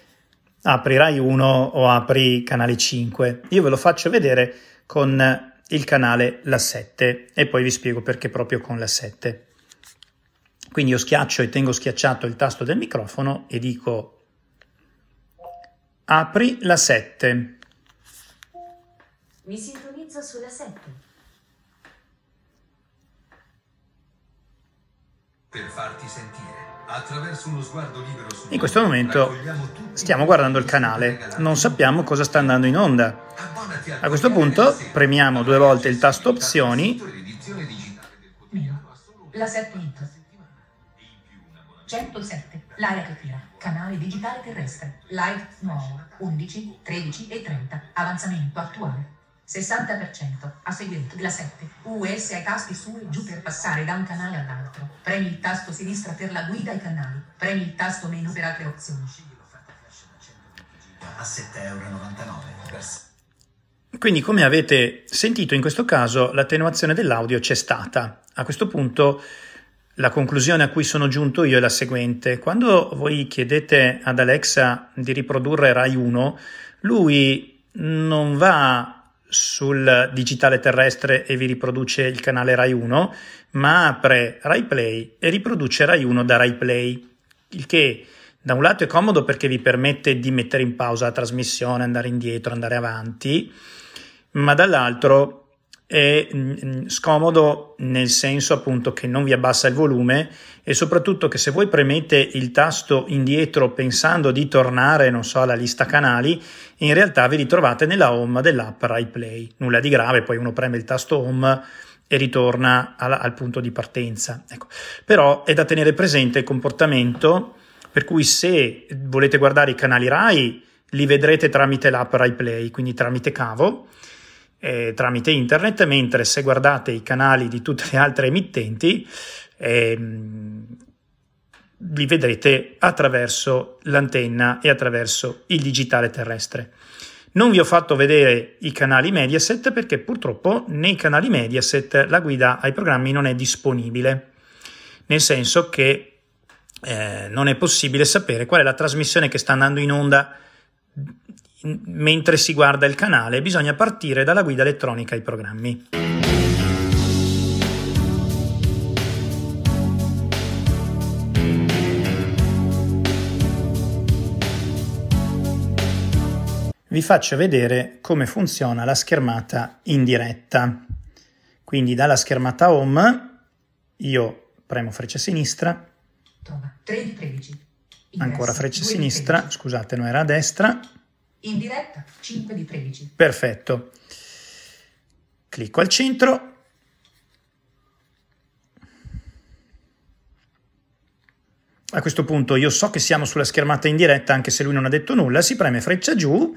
apri Rai 1 o apri canale 5. Io ve lo faccio vedere con il canale La 7 e poi vi spiego perché proprio con la 7. Quindi io schiaccio e tengo schiacciato il tasto del microfono e dico apri la 7. Mi sintonizzo sulla 7. per farti sentire. Attraverso uno sguardo libero su In questo momento stiamo guardando il canale, non sappiamo cosa sta andando in onda. A questo punto premiamo due volte il tasto opzioni. La 7 hit. 107. L'area che tira. Canale digitale terrestre. Live nuovo. 11, 13 e 30. Avanzamento attuale. 60%. A seguire la 7. US ai tasti su e giù per passare da un canale all'altro. Premi il tasto sinistra per la guida ai canali. Premi il tasto meno per altre opzioni. A 7,99 euro. Quindi come avete sentito in questo caso l'attenuazione dell'audio c'è stata. A questo punto la conclusione a cui sono giunto io è la seguente. Quando voi chiedete ad Alexa di riprodurre Rai 1, lui non va sul digitale terrestre e vi riproduce il canale Rai 1, ma apre Rai Play e riproduce Rai 1 da Rai Play, il che da un lato è comodo perché vi permette di mettere in pausa la trasmissione, andare indietro, andare avanti, ma dall'altro è mm, scomodo nel senso appunto che non vi abbassa il volume e soprattutto che se voi premete il tasto indietro pensando di tornare, non so, alla lista canali, in realtà vi ritrovate nella home dell'app Rai Play. Nulla di grave, poi uno preme il tasto home e ritorna al, al punto di partenza. Ecco. Però è da tenere presente il comportamento per cui se volete guardare i canali Rai li vedrete tramite l'app Rai Play, quindi tramite cavo eh, tramite internet, mentre se guardate i canali di tutte le altre emittenti ehm, li vedrete attraverso l'antenna e attraverso il digitale terrestre. Non vi ho fatto vedere i canali Mediaset perché purtroppo nei canali Mediaset la guida ai programmi non è disponibile, nel senso che eh, non è possibile sapere qual è la trasmissione che sta andando in onda mentre si guarda il canale, bisogna partire dalla guida elettronica ai programmi. Vi faccio vedere come funziona la schermata in diretta. Quindi dalla schermata home io premo freccia sinistra, ancora freccia sinistra, scusate, non era a destra, in diretta 5 di 13. Perfetto. Clicco al centro. A questo punto io so che siamo sulla schermata in diretta anche se lui non ha detto nulla, si preme freccia giù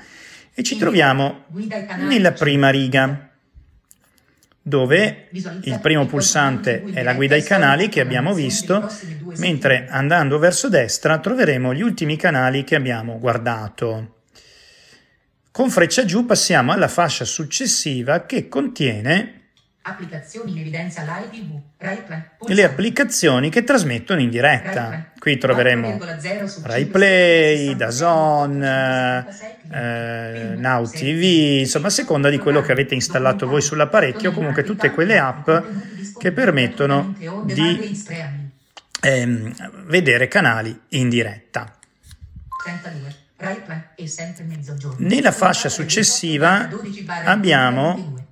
e ci troviamo nella prima riga dove il primo pulsante è la guida ai canali che abbiamo visto, mentre andando verso destra troveremo gli ultimi canali che abbiamo guardato. Con freccia giù passiamo alla fascia successiva che contiene applicazioni in evidenza live TV, Rai Play, le applicazioni che trasmettono in diretta. Qui troveremo Rai Play, DAZN, eh, Now TV, insomma a seconda di quello che avete installato voi sull'apparecchio, comunque tutte quelle app che permettono di ehm, vedere canali in diretta. 32. Nella fascia successiva abbiamo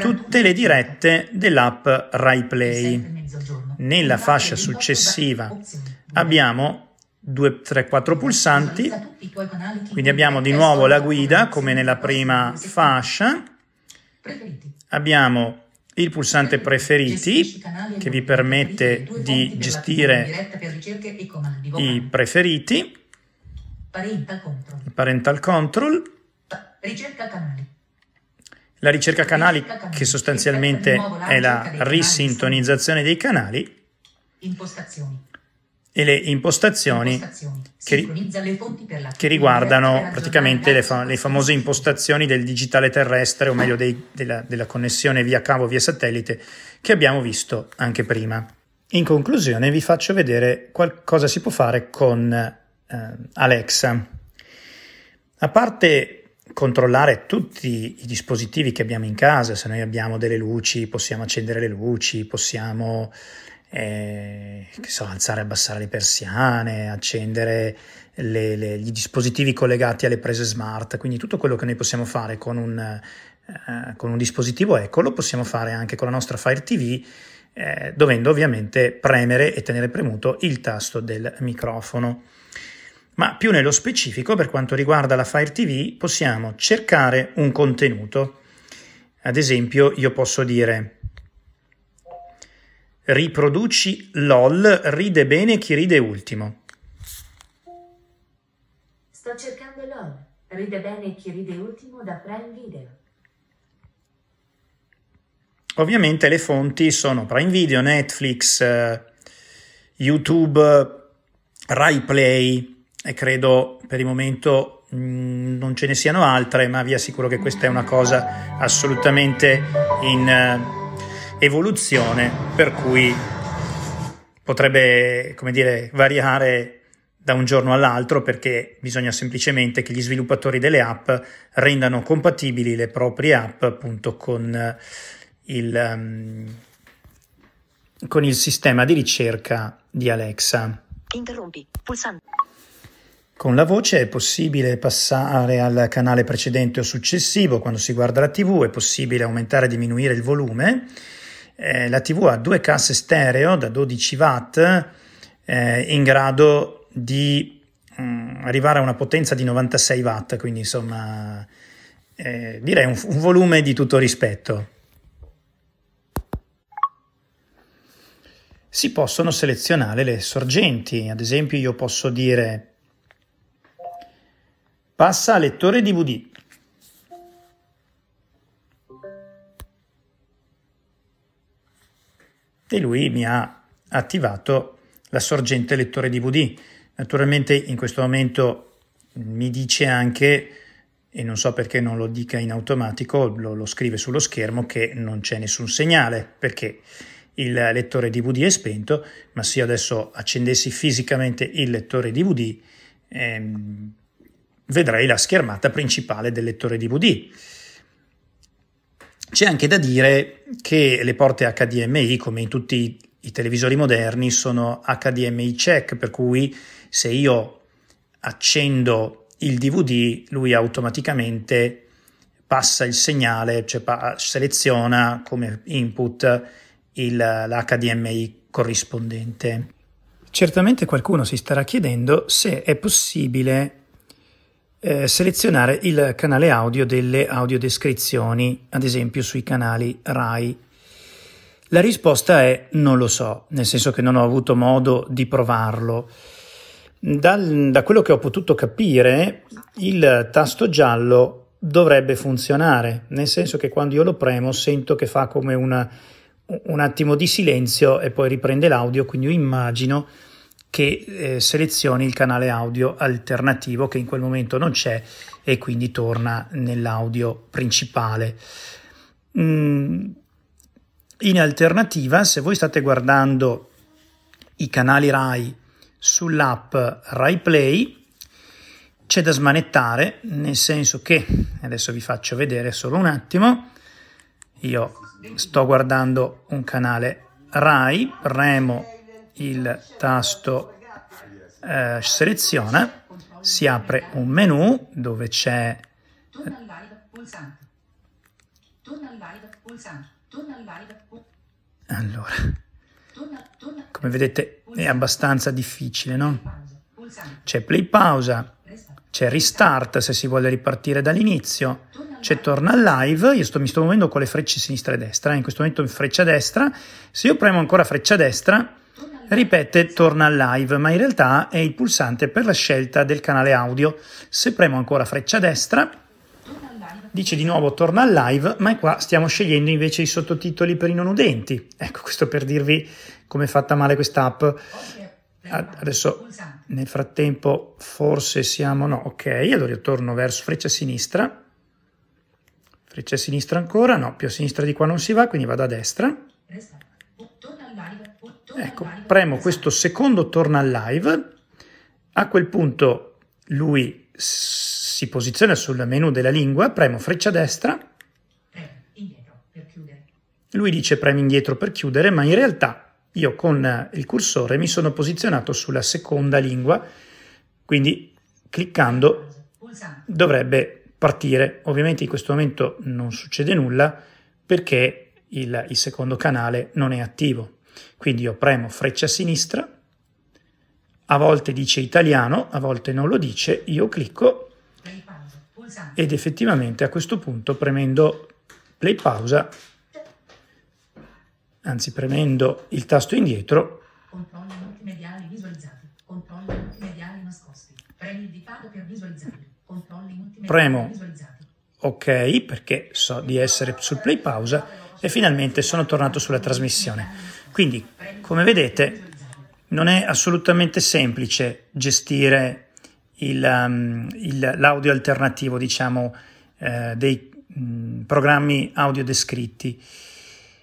tutte le dirette dell'app Rai Play. Nella fascia successiva abbiamo 2, 3, 4 pulsanti, quindi abbiamo di nuovo la guida come nella prima fascia, abbiamo il pulsante preferiti. che vi permette di gestire i preferiti Parental control. Parental control. Ricerca canali. La ricerca canali che sostanzialmente è la risintonizzazione dei canali. Impostazioni. E le impostazioni che, che riguardano praticamente le, fa- le, famose impostazioni del digitale terrestre, o meglio dei, della, della connessione via cavo, via satellite, che abbiamo visto anche prima. In conclusione vi faccio vedere cosa si può fare con Alexa. A parte controllare tutti i dispositivi che abbiamo in casa, se noi abbiamo delle luci, possiamo accendere le luci, possiamo eh, so, alzare e abbassare le persiane, accendere le, le, gli dispositivi collegati alle prese smart, quindi tutto quello che noi possiamo fare con un, eh, con un dispositivo Echo lo possiamo fare anche con la nostra Fire TV, eh, dovendo ovviamente premere e tenere premuto il tasto del microfono. Ma più nello specifico, per quanto riguarda la Fire TV, possiamo cercare un contenuto. Ad esempio, io posso dire riproduci LOL, ride bene chi ride ultimo. Sto cercando LOL, ride bene chi ride ultimo da Prime Video. Ovviamente le fonti sono Prime Video, Netflix, eh, YouTube, Rai Play, e credo per il momento mh, mm, non ce ne siano altre, ma vi assicuro che questa è una cosa assolutamente in uh, evoluzione, per cui potrebbe, come dire, variare da un giorno all'altro perché bisogna semplicemente che gli sviluppatori delle app rendano compatibili le proprie app appunto con il, um, con il sistema di ricerca di Alexa. Interrompi, pulsante. Con la voce è possibile passare al canale precedente o successivo, quando si guarda la TV è possibile aumentare e diminuire il volume. Eh, la TV ha due casse stereo da 12 watt eh, in grado di mh, mm, arrivare a una potenza di 96 watt, quindi insomma eh, direi un, un volume di tutto rispetto. Si possono selezionare le sorgenti, ad esempio io posso dire passa a lettore DVD. E lui mi ha attivato la sorgente lettore DVD. Naturalmente in questo momento mi dice anche, e non so perché non lo dica in automatico, lo, lo scrive sullo schermo che non c'è nessun segnale, perché il lettore DVD è spento, ma se io adesso accendessi fisicamente il lettore DVD, ehm, vedrei la schermata principale del lettore DVD. C'è anche da dire che le porte HDMI, come in tutti i televisori moderni, sono HDMI check, per cui se io accendo il DVD, lui automaticamente passa il segnale, cioè seleziona come input il, l'HDMI corrispondente. Certamente qualcuno si starà chiedendo se è possibile eh, selezionare il canale audio delle audiodescrizioni, ad esempio sui canali RAI. La risposta è non lo so, nel senso che non ho avuto modo di provarlo. Dal, da quello che ho potuto capire, il tasto giallo dovrebbe funzionare, nel senso che quando io lo premo sento che fa come una, un attimo di silenzio e poi riprende l'audio, quindi io immagino che eh, selezioni il canale audio alternativo che in quel momento non c'è e quindi torna nell'audio principale. Mm, in alternativa, se voi state guardando i canali RAI sull'app RAI Play, c'è da smanettare, nel senso che, adesso vi faccio vedere solo un attimo, io sto guardando un canale RAI, premo il tasto eh, seleziona, si apre un menu dove c'è allora come vedete è abbastanza difficile no? c'è play pausa c'è restart se si vuole ripartire dall'inizio c'è torna live io sto, mi sto muovendo con le frecce sinistra e destra in questo momento in freccia destra se io premo ancora freccia destra ripete torna live, ma in realtà è il pulsante per la scelta del canale audio. Se premo ancora freccia destra, dice di nuovo torna live, ma qua stiamo scegliendo invece i sottotitoli per i non udenti. Ecco, questo per dirvi come è fatta male quest'app. Adesso nel frattempo forse siamo no, ok, allora io torno verso freccia sinistra. Freccia sinistra ancora, no, più a sinistra di qua non si va, quindi vado a destra. Ecco, premo questo secondo torna live, a quel punto lui si posiziona sul menu della lingua, premo freccia destra, lui dice premi indietro per chiudere, ma in realtà io con il cursore mi sono posizionato sulla seconda lingua, quindi cliccando dovrebbe partire. Ovviamente in questo momento non succede nulla perché il, il secondo canale non è attivo. Quindi io premo freccia a sinistra, a volte dice italiano, a volte non lo dice, io clicco ed effettivamente a questo punto premendo play pausa, anzi premendo il tasto indietro, controlli multimediali visualizzati, controlli multimediali nascosti, premi il ditato per visualizzarli, controlli multimediali premo. ok perché so di essere sul play pausa e finalmente sono tornato sulla trasmissione. Quindi, come vedete, non è assolutamente semplice gestire il, um, il, l'audio alternativo, diciamo, eh, dei mh, programmi audio descritti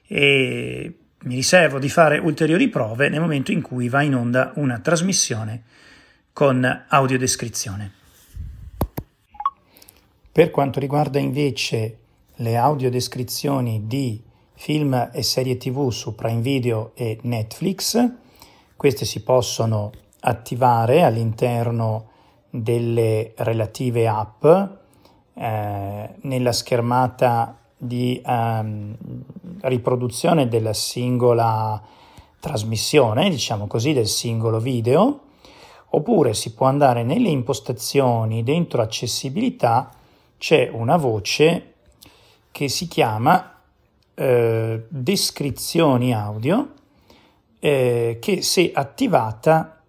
e mi riservo di fare ulteriori prove nel momento in cui va in onda una trasmissione con audiodescrizione. Per quanto riguarda invece le audiodescrizioni di film e serie tv su Prime Video e Netflix. Queste si possono attivare all'interno delle relative app eh, nella schermata di ehm, riproduzione della singola trasmissione, diciamo così, del singolo video, oppure si può andare nelle impostazioni dentro accessibilità, c'è una voce che si chiama eh, descrizioni audio eh, che se attivata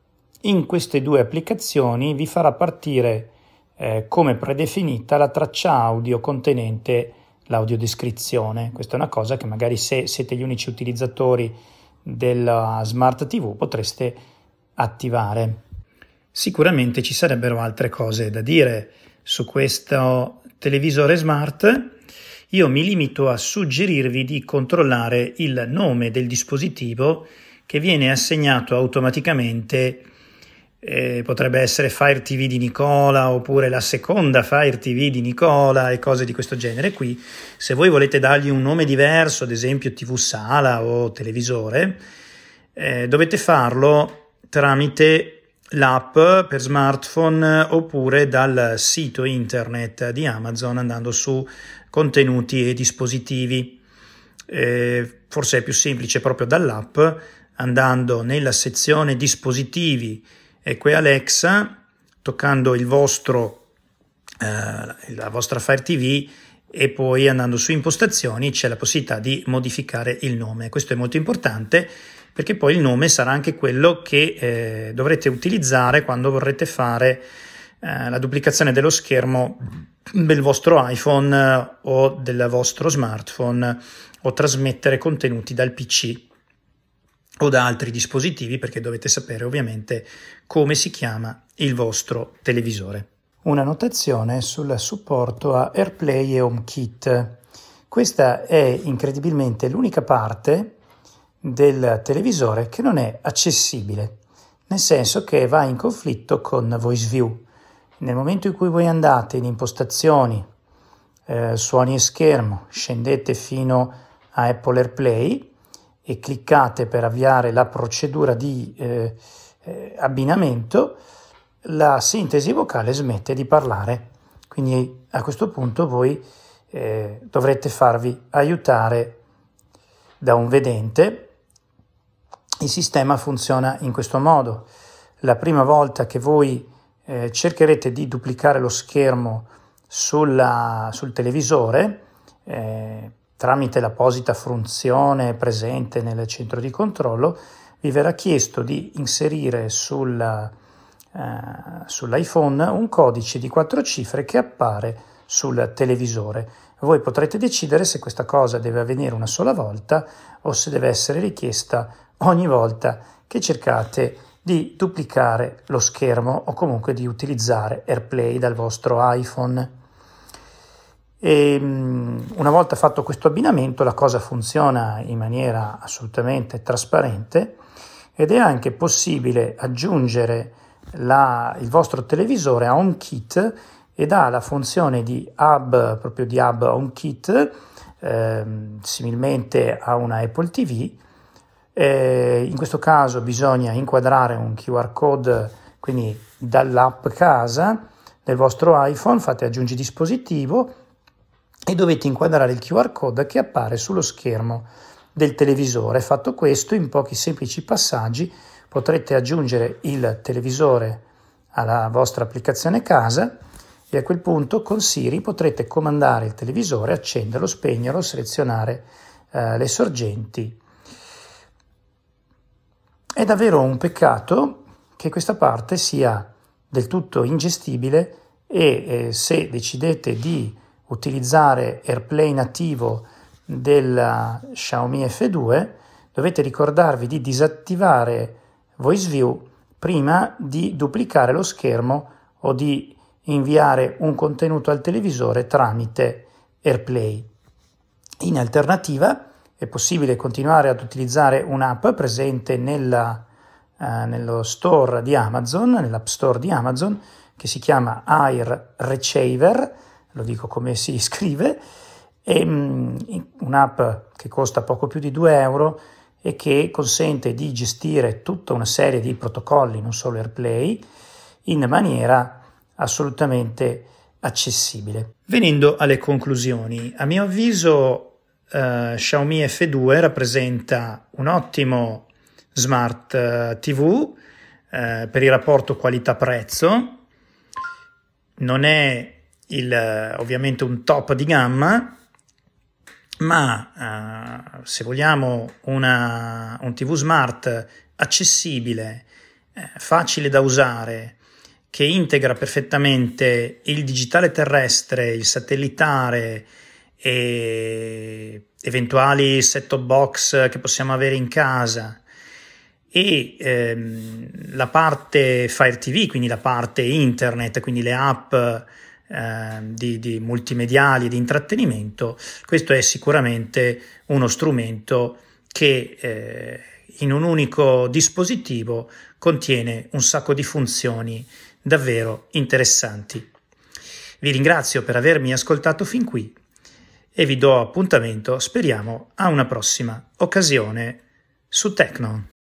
in queste due applicazioni vi farà partire eh, come predefinita la traccia audio contenente l'audiodescrizione. Questa è una cosa che magari se siete gli unici utilizzatori della Smart TV potreste attivare. Sicuramente ci sarebbero altre cose da dire su questo televisore smart. Io mi limito a suggerirvi di controllare il nome del dispositivo che viene assegnato automaticamente eh, potrebbe essere Fire TV di Nicola oppure la seconda Fire TV di Nicola e cose di questo genere qui. Se voi volete dargli un nome diverso, ad esempio TV sala o televisore, eh, dovete farlo tramite l'app per smartphone oppure dal sito internet di Amazon andando su contenuti e dispositivi. Eh, forse è più semplice proprio dall'app andando nella sezione dispositivi e qui Alexa, toccando il vostro, eh, la vostra Fire TV e poi andando su impostazioni c'è la possibilità di modificare il nome. Questo è molto importante perché poi il nome sarà anche quello che eh, dovrete utilizzare quando vorrete fare eh, la duplicazione dello schermo del vostro iPhone eh, o del vostro smartphone o trasmettere contenuti dal PC o da altri dispositivi perché dovete sapere ovviamente come si chiama il vostro televisore. Una notazione sul supporto a AirPlay e HomeKit. Questa è incredibilmente l'unica parte del televisore che non è accessibile, nel senso che va in conflitto con VoiceView. Nel momento in cui voi andate in impostazioni, eh, suoni e schermo, scendete fino a Apple AirPlay, e cliccate per avviare la procedura di eh, eh, abbinamento, la sintesi vocale smette di parlare. Quindi a questo punto voi eh, dovrete farvi aiutare da un vedente. Il sistema funziona in questo modo. La prima volta che voi eh, cercherete di duplicare lo schermo sulla, sul televisore, eh, tramite l'apposita funzione presente nel centro di controllo, vi verrà chiesto di inserire sulla, eh, sull'iPhone un codice di quattro cifre che appare sul televisore. Voi potrete decidere se questa cosa deve avvenire una sola volta o se deve essere richiesta ogni volta che cercate di duplicare lo schermo o comunque di utilizzare AirPlay dal vostro iPhone. E mm, una volta fatto questo abbinamento la cosa funziona in maniera assolutamente trasparente ed è anche possibile aggiungere la, il vostro televisore a HomeKit ed ha la funzione di hub, proprio di hub HomeKit, eh, similmente a una Apple TV. Eh, in questo caso bisogna inquadrare un QR code, quindi dall'app casa del vostro iPhone, fate aggiungi dispositivo e dovete inquadrare il QR code che appare sullo schermo del televisore. Fatto questo, in pochi semplici passaggi potrete aggiungere il televisore alla vostra applicazione casa e a quel punto con Siri potrete comandare il televisore, accenderlo, spegnerlo, selezionare eh, le sorgenti. È davvero un peccato che questa parte sia del tutto ingestibile e eh, se decidete di utilizzare AirPlay nativo della Xiaomi F2, dovete ricordarvi di disattivare VoiceView prima di duplicare lo schermo o di inviare un contenuto al televisore tramite AirPlay. In alternativa è possibile continuare ad utilizzare un'app presente nella, eh, nello store di Amazon, nell'app store di Amazon, che si chiama Air Receiver, lo dico come si scrive, è mm, un'app che costa poco più di 2 euro e che consente di gestire tutta una serie di protocolli, non solo AirPlay, in maniera assolutamente accessibile. Venendo alle conclusioni, a mio avviso uh, Xiaomi F2 rappresenta un ottimo smart uh, TV uh, per il rapporto qualità-prezzo, non è il, ovviamente un top di gamma, ma se vogliamo una, un TV smart accessibile, facile da usare, che integra perfettamente il digitale terrestre, il satellitare e eventuali set-top box che possiamo avere in casa e ehm, la parte Fire TV, quindi la parte internet, quindi le app eh, di, di multimediali di intrattenimento, questo è sicuramente uno strumento che eh, in un unico dispositivo contiene un sacco di funzioni davvero interessanti. Vi ringrazio per avermi ascoltato fin qui e vi do appuntamento, speriamo, a una prossima occasione su Tecno.